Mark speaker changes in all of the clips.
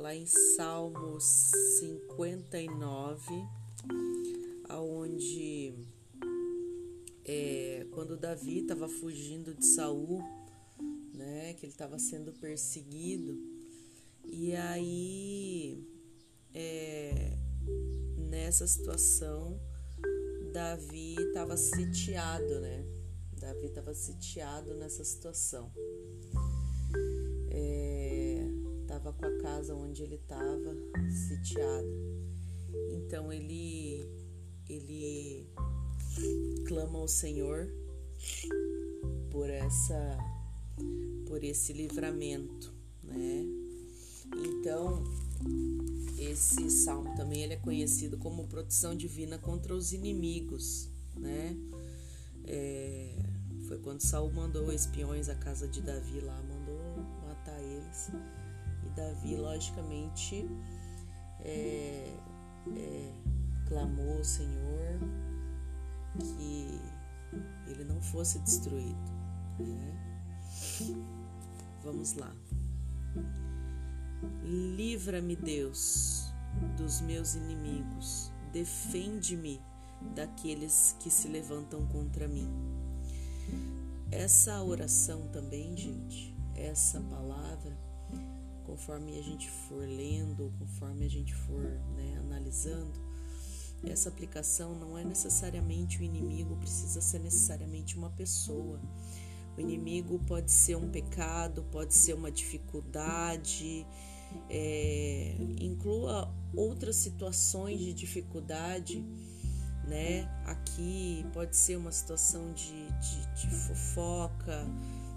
Speaker 1: lá em Salmos 59, aonde é, quando Davi estava fugindo de Saul, né, que ele estava sendo perseguido, e aí é, nessa situação Davi estava sitiado, né? Davi estava sitiado nessa situação. Com a casa onde ele estava sitiada. Então ele ele clama ao Senhor por essa por esse livramento, né? Então esse salmo também ele é conhecido como proteção divina contra os inimigos, né? É, foi quando Saul mandou espiões à casa de Davi lá, mandou matar eles. Davi, logicamente, é, é, clamou ao Senhor que ele não fosse destruído. Né? Vamos lá. Livra-me, Deus, dos meus inimigos. Defende-me daqueles que se levantam contra mim. Essa oração também, gente, essa palavra, conforme a gente for lendo, conforme a gente for né, analisando, essa aplicação não é necessariamente o inimigo, precisa ser necessariamente uma pessoa. O inimigo pode ser um pecado, pode ser uma dificuldade, é, inclua outras situações de dificuldade né? Aqui pode ser uma situação de, de, de fofoca,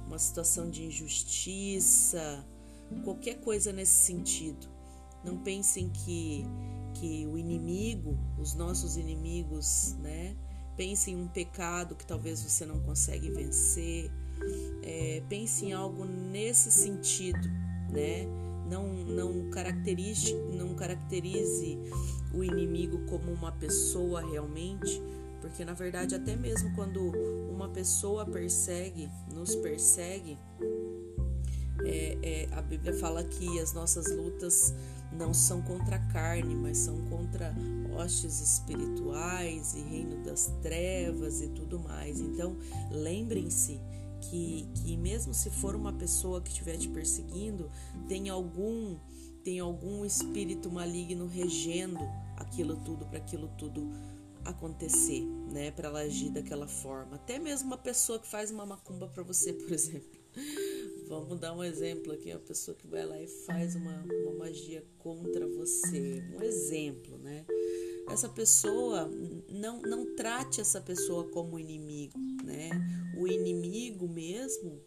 Speaker 1: uma situação de injustiça, qualquer coisa nesse sentido. Não pensem que, que o inimigo, os nossos inimigos, né? Pense em um pecado que talvez você não consegue vencer. É, pense em algo nesse sentido, né? Não, não, caracterize, não caracterize o inimigo como uma pessoa realmente, porque na verdade, até mesmo quando uma pessoa persegue, nos persegue, é, é, a Bíblia fala que as nossas lutas não são contra a carne, mas são contra hostes espirituais e reino das trevas e tudo mais. Então, lembrem-se que, que mesmo se for uma pessoa que estiver te perseguindo, tem algum tem algum espírito maligno regendo aquilo tudo para aquilo tudo acontecer, né? Para ela agir daquela forma. Até mesmo uma pessoa que faz uma macumba para você, por exemplo. Vamos dar um exemplo aqui, uma pessoa que vai lá e faz uma, uma magia contra você. Um exemplo, né? Essa pessoa, não, não trate essa pessoa como inimigo, né? O inimigo mesmo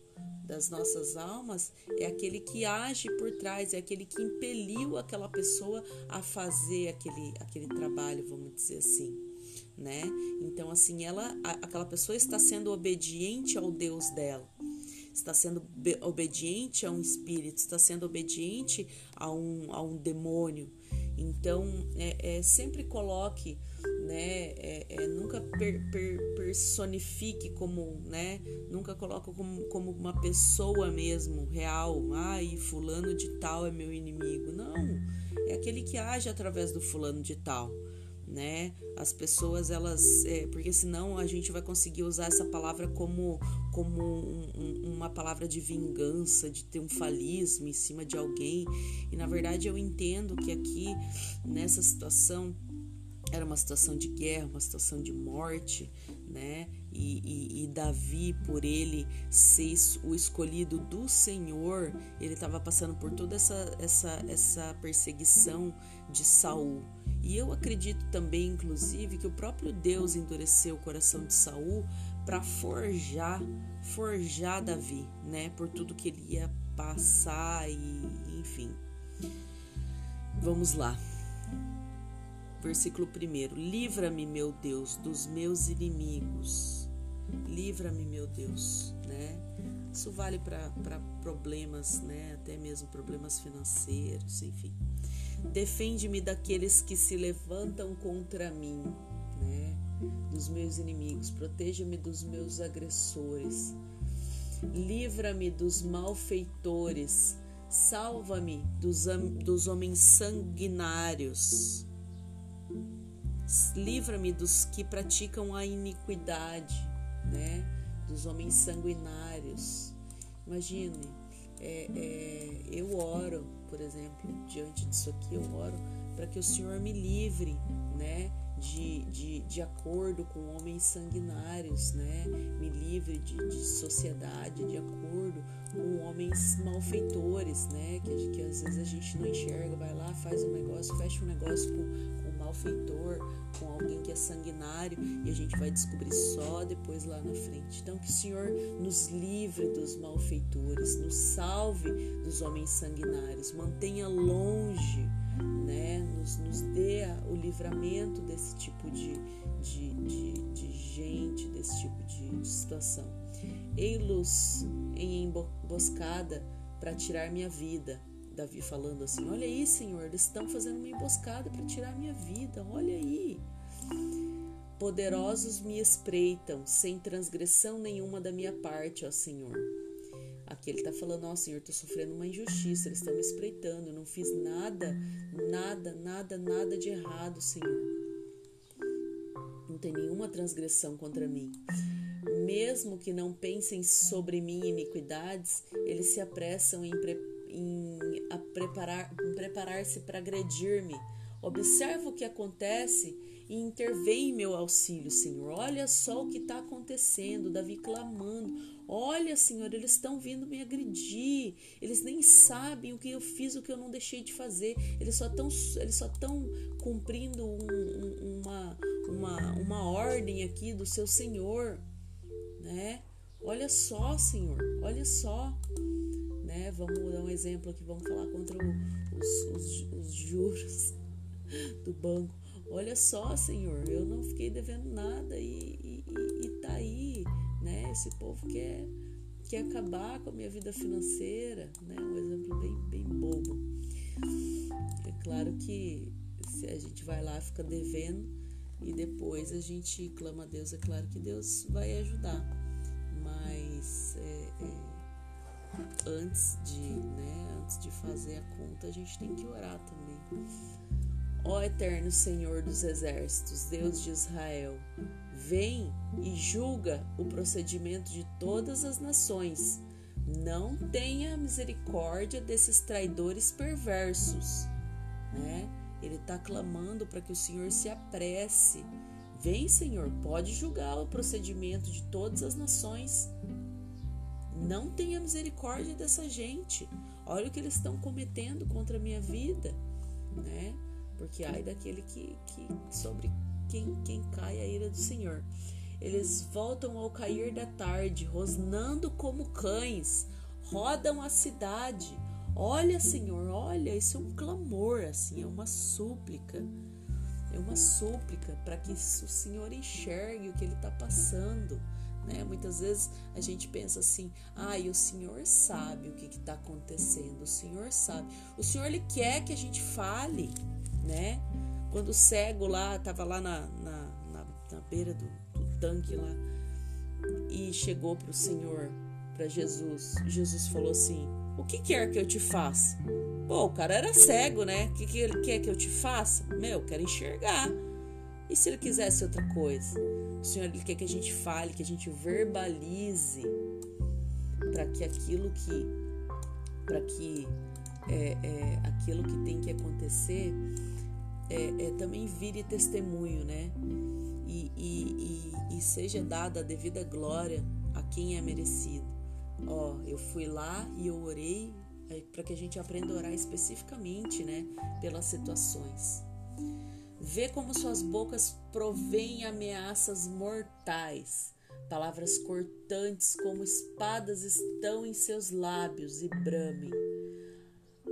Speaker 1: das nossas almas é aquele que age por trás, é aquele que impeliu aquela pessoa a fazer aquele, aquele trabalho, vamos dizer assim, né? Então, assim, ela, aquela pessoa está sendo obediente ao Deus dela, está sendo obediente a um espírito, está sendo obediente a um, a um demônio. Então, é, é sempre coloque né? É, é, nunca per, per, personifique como, né? Nunca coloque como, como uma pessoa mesmo, real. Ai, fulano de tal é meu inimigo. Não, é aquele que age através do fulano de tal, né? As pessoas, elas... É, porque senão a gente vai conseguir usar essa palavra como, como um, um, uma palavra de vingança, de triunfalismo em cima de alguém. E, na verdade, eu entendo que aqui, nessa situação era uma situação de guerra, uma situação de morte, né? E, e, e Davi, por ele ser o escolhido do Senhor, ele estava passando por toda essa, essa, essa perseguição de Saul. E eu acredito também, inclusive, que o próprio Deus endureceu o coração de Saul para forjar, forjar Davi, né? Por tudo que ele ia passar e, enfim. Vamos lá. Versículo 1: Livra-me, meu Deus, dos meus inimigos. Livra-me, meu Deus, né? Isso vale para problemas, né? Até mesmo problemas financeiros, enfim. Defende-me daqueles que se levantam contra mim, né? Dos meus inimigos. Proteja-me dos meus agressores. livra-me dos malfeitores, salva-me dos, dos homens sanguinários, livra-me dos que praticam a iniquidade, né? Dos homens sanguinários. Imagine, é, é, eu oro, por exemplo, diante disso aqui, eu oro para que o Senhor me livre, né? de, de, de acordo com homens sanguinários, né? Me livre de, de sociedade de acordo com homens malfeitores, né? Que, que às vezes a gente não enxerga, vai lá, faz um negócio, fecha um negócio com, malfeitor, com alguém que é sanguinário e a gente vai descobrir só depois lá na frente. Então que o Senhor nos livre dos malfeitores, nos salve dos homens sanguinários, mantenha longe né, nos, nos dê o livramento desse tipo de, de, de, de gente, desse tipo de, de situação. Ei-los em emboscada para tirar minha vida. Davi falando assim: Olha aí, Senhor, eles estão fazendo uma emboscada para tirar minha vida, olha aí. Poderosos me espreitam, sem transgressão nenhuma da minha parte, ó Senhor. Aqui ele está falando, ó Senhor, estou sofrendo uma injustiça, eles estão me espreitando, eu não fiz nada, nada, nada, nada de errado, Senhor. Não tem nenhuma transgressão contra mim. Mesmo que não pensem sobre mim iniquidades, eles se apressam em, pre em, preparar, preparar-se para agredir-me. Observa o que acontece e intervém em meu auxílio, Senhor. Olha só o que está acontecendo, Davi clamando. Olha, Senhor, eles estão vindo me agredir. Eles nem sabem o que eu fiz, o que eu não deixei de fazer. Eles só estão eles só estão cumprindo um, um, uma, uma, uma ordem aqui do seu Senhor, né? Olha só, Senhor, olha só. Né? Vamos dar um exemplo aqui, vamos falar contra os, os, os juros do banco. Olha só, Senhor, eu não fiquei devendo nada e, e, e, e tá aí né? Esse povo quer, quer acabar com a minha vida financeira, né? Um exemplo bem, bem bobo. É claro que se a gente vai lá, fica devendo e depois a gente clama a Deus, é claro que Deus vai ajudar. Mas é, é, antes de, né, antes de fazer a conta, a gente tem que orar também. Ó eterno Senhor dos exércitos, Deus de Israel, Vem e julga o procedimento de todas as nações. Não tenha misericórdia desses traidores perversos. Né? Ele está clamando para que o Senhor se apresse. Vem, Senhor, pode julgar o procedimento de todas as nações. Não tenha misericórdia dessa gente. Olha o que eles estão cometendo contra a minha vida, né? Porque ai daquele que, que sobre quem, quem cai a ira do Senhor. Eles voltam ao cair da tarde, rosnando como cães, rodam a cidade. Olha, Senhor, olha, isso é um clamor, assim, é uma súplica. É uma súplica para que o Senhor enxergue o que ele está passando. Né? Muitas vezes a gente pensa assim: ah, o Senhor sabe o que está acontecendo, o Senhor sabe. O Senhor ele quer que a gente fale, né? Quando o cego lá, estava lá na, na, na, na beira do, do tanque lá, e chegou para o Senhor, para Jesus, Jesus falou assim: O que quer que eu te faça? Pô, o cara era cego, né? O que, que ele quer que eu te faça? Meu, eu quero enxergar. E se ele quisesse outra coisa? O Senhor ele quer que a gente fale, que a gente verbalize para que aquilo que para que é, é, aquilo que tem que acontecer é, é, também vire testemunho, né? E, e, e, e seja dada a devida glória a quem é merecido. Ó, eu fui lá e eu orei é, para que a gente aprenda a orar especificamente, né? Pelas situações. Vê como suas bocas provêm ameaças mortais. Palavras cortantes como espadas estão em seus lábios e bramem.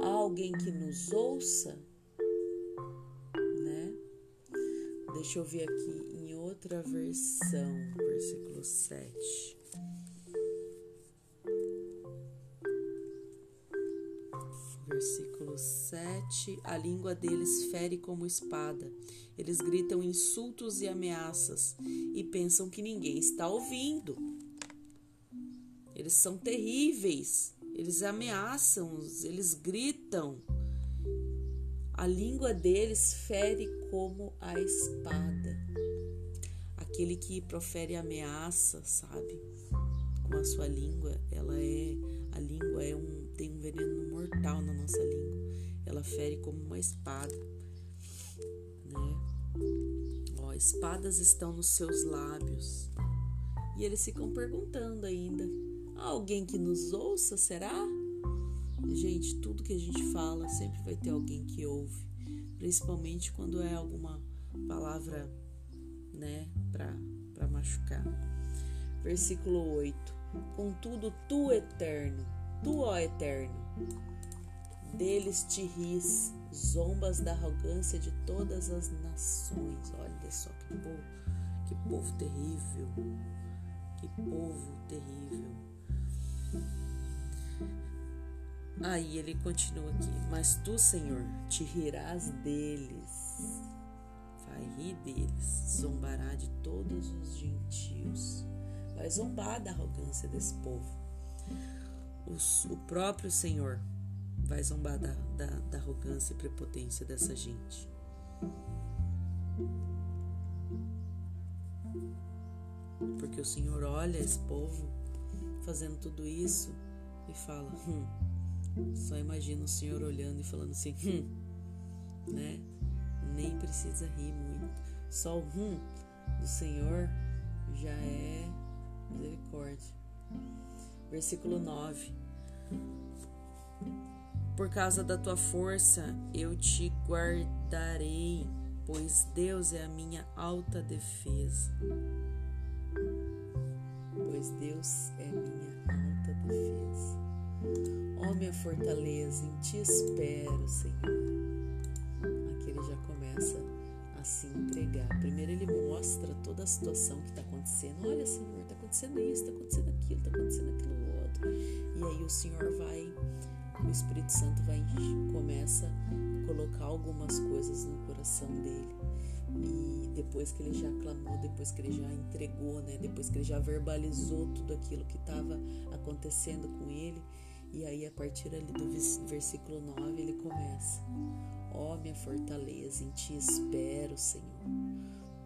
Speaker 1: Alguém que nos ouça? Deixa eu ver aqui em outra versão, versículo 7. Versículo 7: A língua deles fere como espada. Eles gritam insultos e ameaças e pensam que ninguém está ouvindo. Eles são terríveis. Eles ameaçam, eles gritam. A língua deles fere como a espada. Aquele que profere ameaça, sabe? Com a sua língua, ela é a língua é um tem um veneno mortal na nossa língua. Ela fere como uma espada, né? Ó, espadas estão nos seus lábios. E eles ficam perguntando ainda: Há alguém que nos ouça, será? Gente, tudo que a gente fala sempre vai ter alguém que ouve, principalmente quando é alguma palavra, né, para machucar. Versículo 8: Contudo, tu, eterno, tu, ó eterno, deles te ris, zombas da arrogância de todas as nações. Olha só que povo, que povo terrível, que povo terrível. Aí ele continua aqui: Mas tu, Senhor, te rirás deles, vai rir deles, zombará de todos os gentios, vai zombar da arrogância desse povo. Os, o próprio Senhor vai zombar da, da, da arrogância e prepotência dessa gente. Porque o Senhor olha esse povo fazendo tudo isso e fala: hum, só imagina o Senhor olhando e falando assim, hum, né? Nem precisa rir muito. Só o hum do Senhor já é misericórdia. Versículo 9. Por causa da tua força eu te guardarei, pois Deus é a minha alta defesa. Pois Deus é minha alta defesa. Ó oh, minha fortaleza, em ti espero, Senhor. Aqui ele já começa se entregar. Primeiro ele mostra toda a situação que está acontecendo. Olha, Senhor, está acontecendo isso, está acontecendo aquilo, está acontecendo aquilo outro. E aí o Senhor vai, o Espírito Santo vai começa a colocar algumas coisas no coração dele. E depois que ele já clamou, depois que ele já entregou, né? Depois que ele já verbalizou tudo aquilo que estava acontecendo com ele, e aí, a partir ali do versículo 9, ele começa: Ó minha fortaleza, em ti espero, Senhor.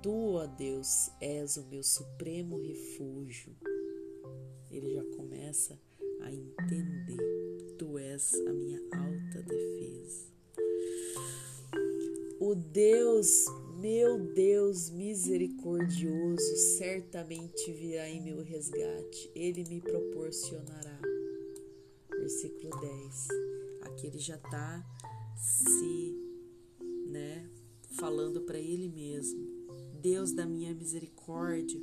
Speaker 1: Tu, ó Deus, és o meu supremo refúgio. Ele já começa a entender: Tu és a minha alta defesa. O Deus, meu Deus misericordioso, certamente virá em meu resgate. Ele me proporcionará versículo 10. Aqui ele já está se, né, falando para ele mesmo. Deus da minha misericórdia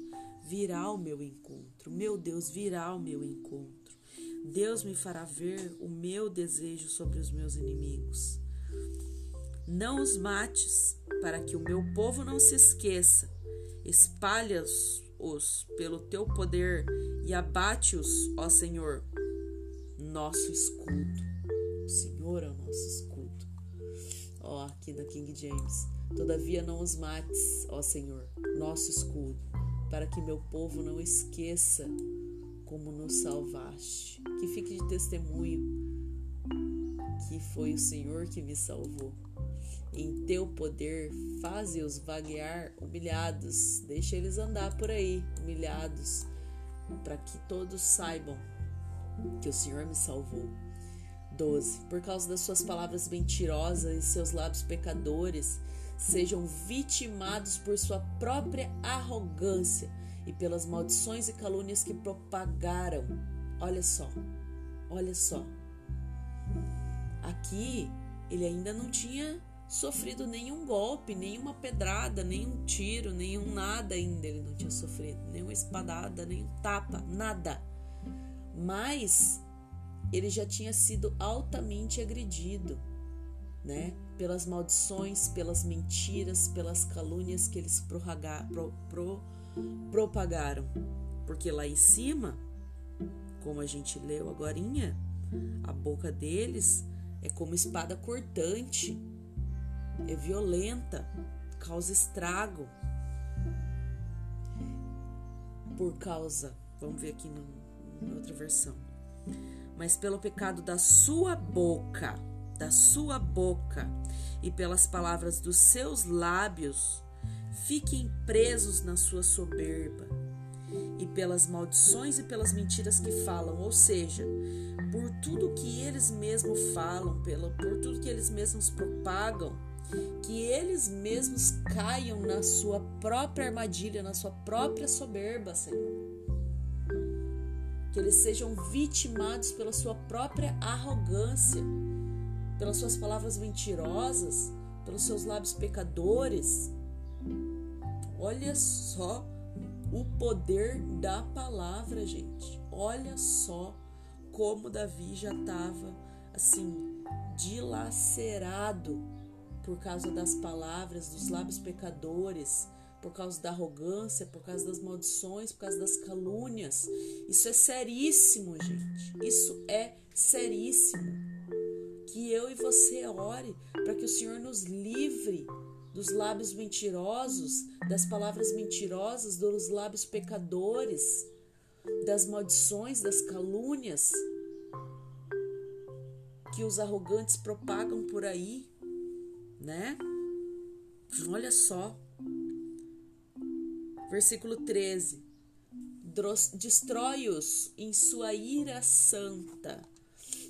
Speaker 1: virá ao meu encontro. Meu Deus virá ao meu encontro. Deus me fará ver o meu desejo sobre os meus inimigos. Não os mates, para que o meu povo não se esqueça. Espalha-os pelo teu poder e abate-os, ó Senhor, nosso escudo. O Senhor é o nosso escudo. Aqui na King James. Todavia não os mates, ó Senhor, nosso escudo, para que meu povo não esqueça como nos salvaste. Que fique de testemunho que foi o Senhor que me salvou. Em teu poder, faze-os vaguear humilhados, deixa eles andar por aí, humilhados, para que todos saibam que o Senhor me salvou. 12. Por causa das suas palavras mentirosas e seus lábios pecadores, sejam vitimados por sua própria arrogância e pelas maldições e calúnias que propagaram. Olha só, olha só. Aqui ele ainda não tinha sofrido nenhum golpe, nenhuma pedrada, nenhum tiro, nenhum nada ainda ele não tinha sofrido, nenhuma espadada, nenhum tapa, nada mas ele já tinha sido altamente agredido, né? Pelas maldições, pelas mentiras, pelas calúnias que eles pro, pro, propagaram. Porque lá em cima, como a gente leu agora, a boca deles é como espada cortante, é violenta, causa estrago. Por causa, vamos ver aqui no em outra versão. Mas pelo pecado da sua boca, da sua boca e pelas palavras dos seus lábios, fiquem presos na sua soberba e pelas maldições e pelas mentiras que falam, ou seja, por tudo que eles mesmos falam, pelo, por tudo que eles mesmos propagam, que eles mesmos caiam na sua própria armadilha, na sua própria soberba, Senhor. Que eles sejam vitimados pela sua própria arrogância, pelas suas palavras mentirosas, pelos seus lábios pecadores. Olha só o poder da palavra, gente. Olha só como Davi já estava assim dilacerado por causa das palavras dos lábios pecadores, por causa da arrogância, por causa das maldições, por causa das calúnias. Isso é seríssimo, gente. Isso é seríssimo. Que eu e você ore para que o Senhor nos livre dos lábios mentirosos, das palavras mentirosas, dos lábios pecadores, das maldições, das calúnias que os arrogantes propagam por aí né? Olha só. Versículo 13. Destrói-os em sua ira santa.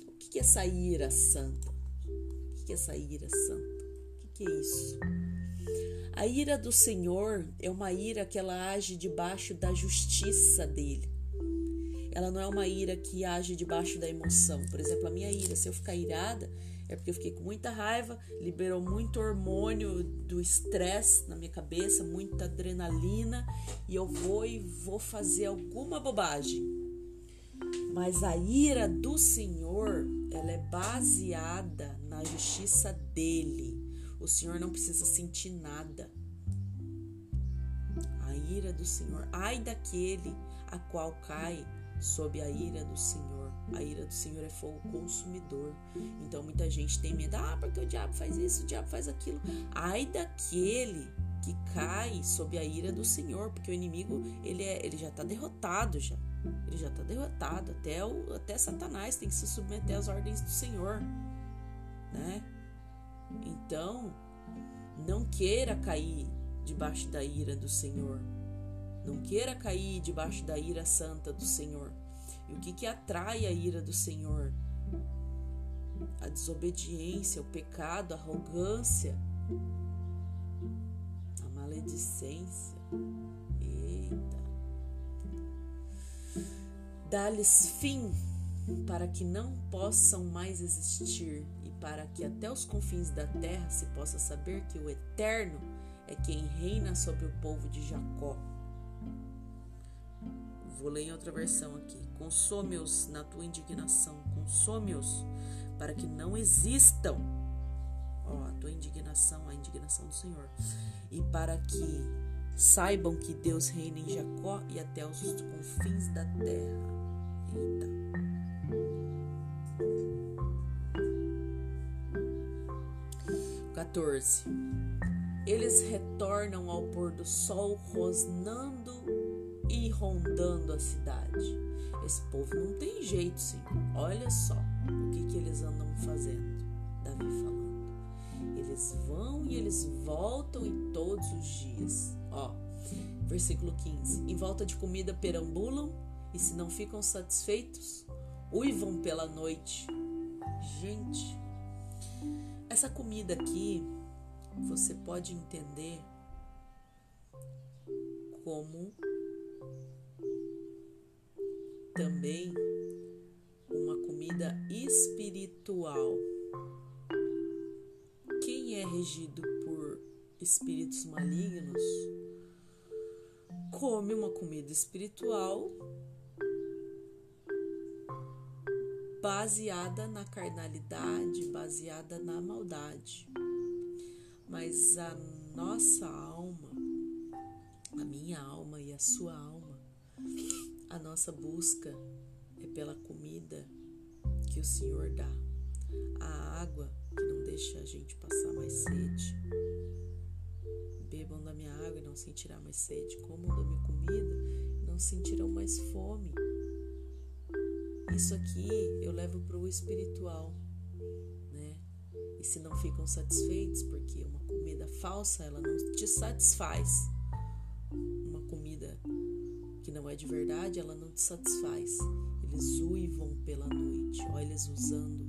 Speaker 1: O que é essa ira santa? O que é essa ira santa? O que é isso? A ira do Senhor é uma ira que ela age debaixo da justiça dele. Ela não é uma ira que age debaixo da emoção. Por exemplo, a minha ira, se eu ficar irada, é porque eu fiquei com muita raiva, liberou muito hormônio do estresse na minha cabeça, muita adrenalina, e eu vou e vou fazer alguma bobagem. Mas a ira do Senhor, ela é baseada na justiça dele. O Senhor não precisa sentir nada. A ira do Senhor, ai daquele a qual cai sob a ira do Senhor. A ira do Senhor é fogo consumidor. Então muita gente tem medo, ah, porque o diabo faz isso, o diabo faz aquilo. Ai daquele que cai sob a ira do Senhor, porque o inimigo ele, é, ele já está derrotado já. Ele já está derrotado. Até, o, até Satanás tem que se submeter às ordens do Senhor, né? Então, não queira cair debaixo da ira do Senhor. Não queira cair debaixo da ira santa do Senhor. E o que, que atrai a ira do Senhor? A desobediência, o pecado, a arrogância, a maledicência. Eita. Dá-lhes fim para que não possam mais existir e para que até os confins da terra se possa saber que o Eterno é quem reina sobre o povo de Jacó. Vou ler em outra versão aqui. Consome-os na tua indignação, consome-os para que não existam. Ó, a tua indignação, a indignação do Senhor. E para que saibam que Deus reina em Jacó e até os confins da terra. Eita. Eles retornam ao pôr do sol rosnando rondando a cidade. Esse povo não tem jeito, Senhor. Olha só o que, que eles andam fazendo. Davi falando. Eles vão e eles voltam e todos os dias. Ó, versículo 15. Em volta de comida perambulam e se não ficam satisfeitos, uivam pela noite. Gente, essa comida aqui você pode entender como também uma comida espiritual. Quem é regido por espíritos malignos come uma comida espiritual baseada na carnalidade, baseada na maldade. Mas a nossa alma, a minha alma e a sua alma, a nossa busca é pela comida que o Senhor dá, a água que não deixa a gente passar mais sede. Bebam da minha água e não sentirá mais sede. Comam da minha comida e não sentirão mais fome. isso aqui eu levo para o espiritual, né? E se não ficam satisfeitos, porque uma comida falsa ela não te satisfaz, uma comida não é de verdade ela não te satisfaz. Eles uivam pela noite, olha eles usando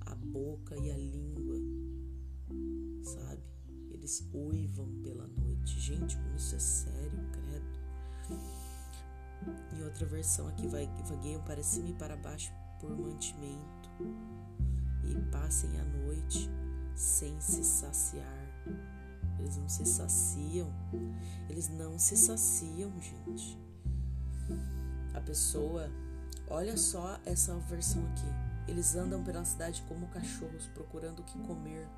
Speaker 1: a boca e a língua, sabe? Eles uivam pela noite. Gente, como isso é sério, credo. Em outra versão aqui, vagueiam para cima e para baixo por mantimento e passem a noite sem se saciar. Eles não se saciam. Eles não se saciam, gente. A pessoa, olha só essa versão aqui. Eles andam pela cidade como cachorros procurando o que comer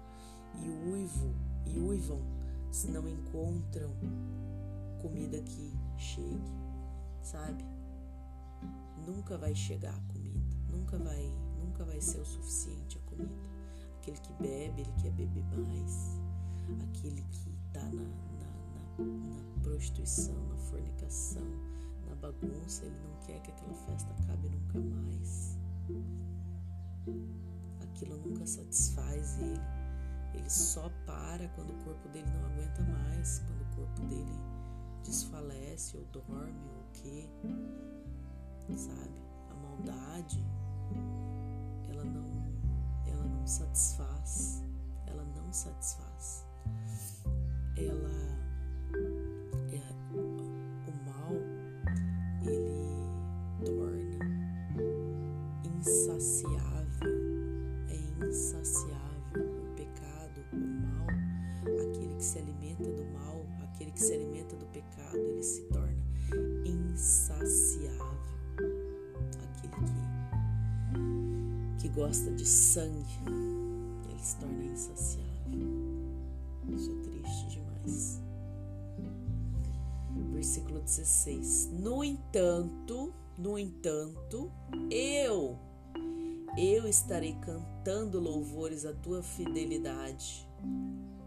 Speaker 1: e uivo e uivam se não encontram comida que chegue, sabe? Nunca vai chegar a comida, nunca vai, nunca vai ser o suficiente a comida. Aquele que bebe, ele quer beber mais. Aquele que está na, na, na, na prostituição, na fornicação, bagunça, ele não quer que aquela festa acabe nunca mais. Aquilo nunca satisfaz ele ele só para quando o corpo dele não aguenta mais, quando o corpo dele desfalece ou dorme ou o quê. Sabe? A maldade, ela não, ela não satisfaz. Ela não satisfaz. Ela gosta de sangue, ele se torna insaciável. Isso é triste demais. Versículo 16. No entanto, no entanto, eu, eu estarei cantando louvores à tua fidelidade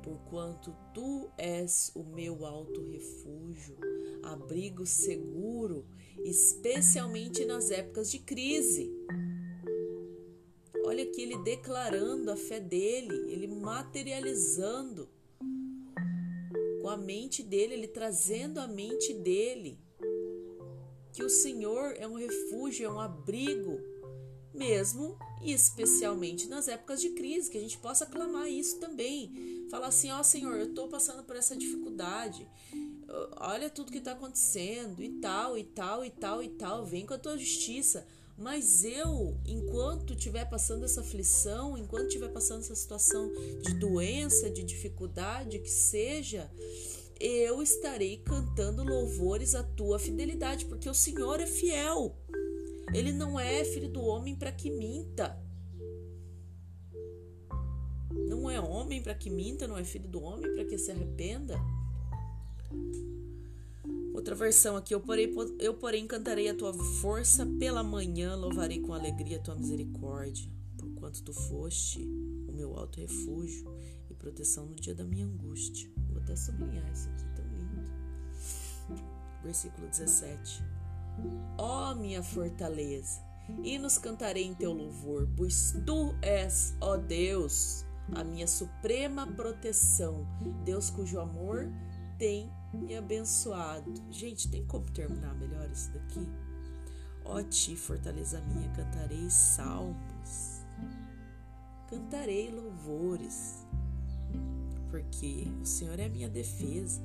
Speaker 1: porquanto tu és o meu alto refúgio, abrigo seguro, especialmente nas épocas de crise. Olha aqui ele declarando a fé dele, ele materializando com a mente dele, ele trazendo a mente dele que o Senhor é um refúgio, é um abrigo, mesmo e especialmente nas épocas de crise, que a gente possa clamar isso também. Falar assim: Ó oh, Senhor, eu estou passando por essa dificuldade, olha tudo que está acontecendo, e tal, e tal, e tal, e tal, vem com a tua justiça. Mas eu, enquanto estiver passando essa aflição, enquanto estiver passando essa situação de doença, de dificuldade, que seja, eu estarei cantando louvores à tua fidelidade, porque o Senhor é fiel. Ele não é filho do homem para que minta. Não é homem para que minta, não é filho do homem para que se arrependa. Outra versão aqui, eu porém, eu porém cantarei a tua força pela manhã, louvarei com alegria a tua misericórdia, porquanto tu foste o meu alto refúgio e proteção no dia da minha angústia. Vou até sublinhar isso aqui, tão lindo. Versículo 17. Ó minha fortaleza, e nos cantarei em teu louvor, pois tu és, ó Deus, a minha suprema proteção, Deus cujo amor tem me abençoado. Gente, tem como terminar melhor isso daqui? Ó ti, fortaleza minha, cantarei salmos, cantarei louvores, porque o Senhor é a minha defesa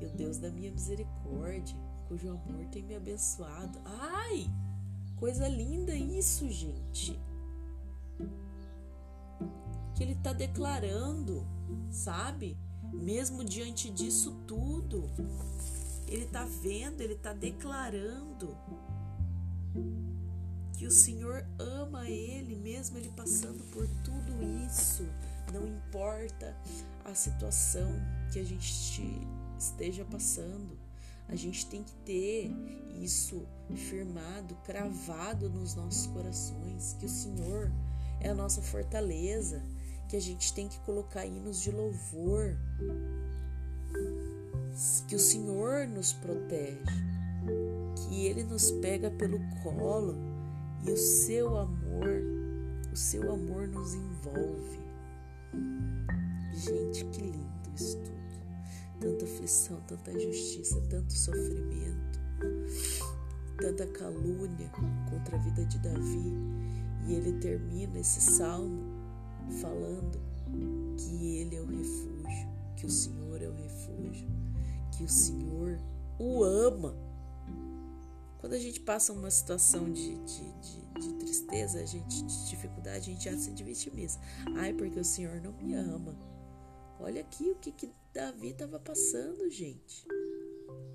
Speaker 1: e o Deus da minha misericórdia cujo amor tem me abençoado. Ai, coisa linda isso, gente. Que ele está declarando, sabe? Mesmo diante disso tudo, ele está vendo, ele está declarando que o Senhor ama ele, mesmo ele passando por tudo isso. Não importa a situação que a gente esteja passando, a gente tem que ter isso firmado, cravado nos nossos corações, que o Senhor é a nossa fortaleza, que a gente tem que colocar hinos de louvor, que o Senhor nos protege, que Ele nos pega pelo colo E o seu amor, o seu amor nos envolve. Gente, que lindo isso tudo. Tanta aflição, tanta injustiça, tanto sofrimento, tanta calúnia contra a vida de Davi. E ele termina esse salmo falando que ele é o refúgio, que o Senhor é o refúgio, que o Senhor o ama. Quando a gente passa uma situação de, de, de, de tristeza, a gente, de dificuldade, a gente já se vitimiza. Ai, porque o Senhor não me ama. Olha aqui o que, que Davi estava passando, gente.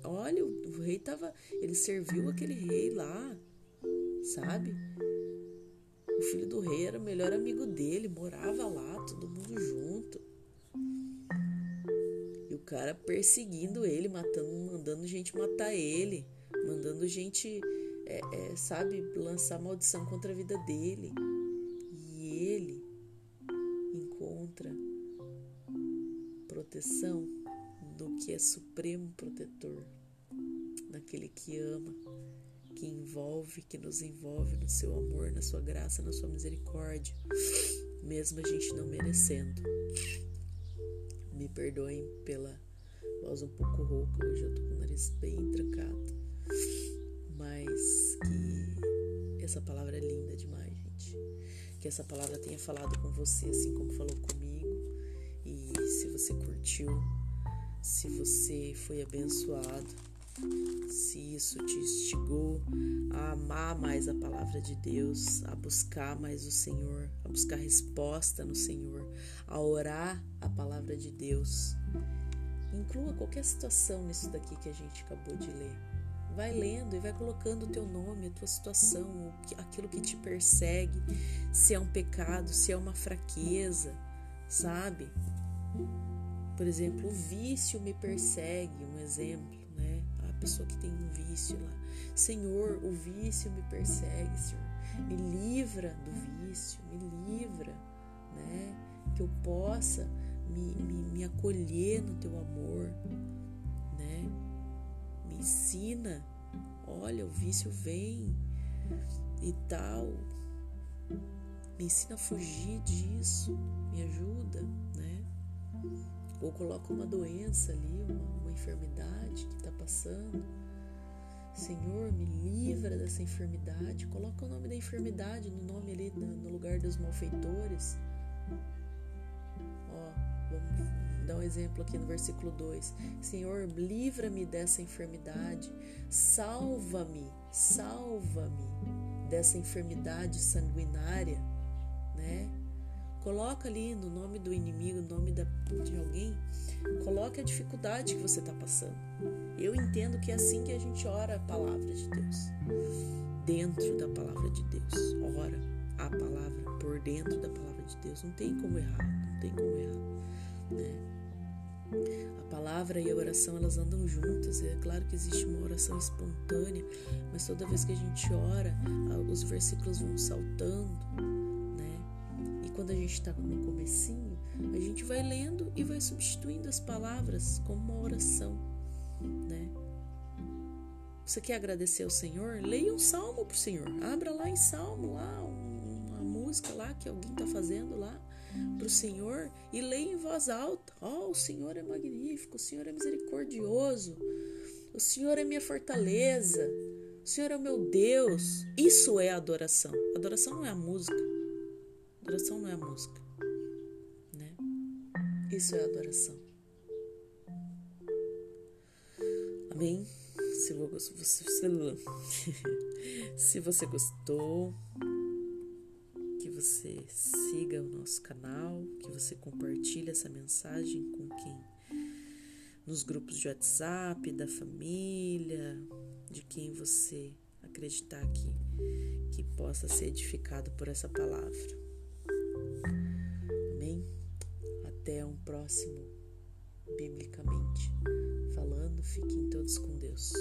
Speaker 1: Olha, o, rei estava. Ele serviu aquele rei lá, sabe? O filho do rei era o melhor amigo dele, morava lá, todo mundo junto. E o cara perseguindo ele, matando, mandando gente matar ele, mandando gente, é, é, sabe, lançar maldição contra a vida dele. E ele encontra proteção do que é supremo protetor, naquele que ama que envolve, que nos envolve no seu amor, na sua graça, na sua misericórdia, mesmo a gente não merecendo. Me perdoem pela voz um pouco rouca, hoje eu tô com o nariz bem trancado, mas que essa palavra é linda demais, gente. Que essa palavra tenha falado com você, assim como falou comigo. E se você curtiu, se você foi abençoado, se isso te instigou a amar mais a palavra de Deus, a buscar mais o Senhor, a buscar resposta no Senhor, a orar a palavra de Deus. Inclua qualquer situação nisso daqui que a gente acabou de ler. Vai lendo e vai colocando o teu nome, a tua situação, aquilo que te persegue, se é um pecado, se é uma fraqueza, sabe? Por exemplo, o vício me persegue, um exemplo pessoa que tem um vício lá. Senhor, o vício me persegue, Senhor. Me livra do vício, me livra, né? Que eu possa me, me, me acolher no teu amor, né? Me ensina, olha, o vício vem e tal. Me ensina a fugir disso, me ajuda, né? Ou coloca uma doença ali, uma, uma enfermidade que está passando. Senhor, me livra dessa enfermidade. Coloca o nome da enfermidade no nome ali, no lugar dos malfeitores. Ó, vamos dar um exemplo aqui no versículo 2. Senhor, livra-me dessa enfermidade. Salva-me, salva-me dessa enfermidade sanguinária, né? Coloca ali no nome do inimigo, no nome de alguém, coloque a dificuldade que você está passando. Eu entendo que é assim que a gente ora a palavra de Deus. Dentro da palavra de Deus. Ora a palavra por dentro da palavra de Deus. Não tem como errar, não tem como errar. Né? A palavra e a oração elas andam juntas. É claro que existe uma oração espontânea, mas toda vez que a gente ora, os versículos vão saltando quando a gente está no comecinho, a gente vai lendo e vai substituindo as palavras como uma oração, né? Você quer agradecer ao Senhor? Leia um salmo para o Senhor. Abra lá em salmo, lá uma música lá que alguém está fazendo lá para o Senhor e leia em voz alta. Oh, o Senhor é magnífico, o Senhor é misericordioso, o Senhor é minha fortaleza, o Senhor é o meu Deus. Isso é adoração. Adoração não é a música. Adoração não é música, né? Isso é adoração. Amém? Se você, se você gostou, que você siga o nosso canal, que você compartilhe essa mensagem com quem nos grupos de WhatsApp, da família, de quem você acreditar que, que possa ser edificado por essa palavra. Até um próximo, biblicamente falando. Fiquem todos com Deus.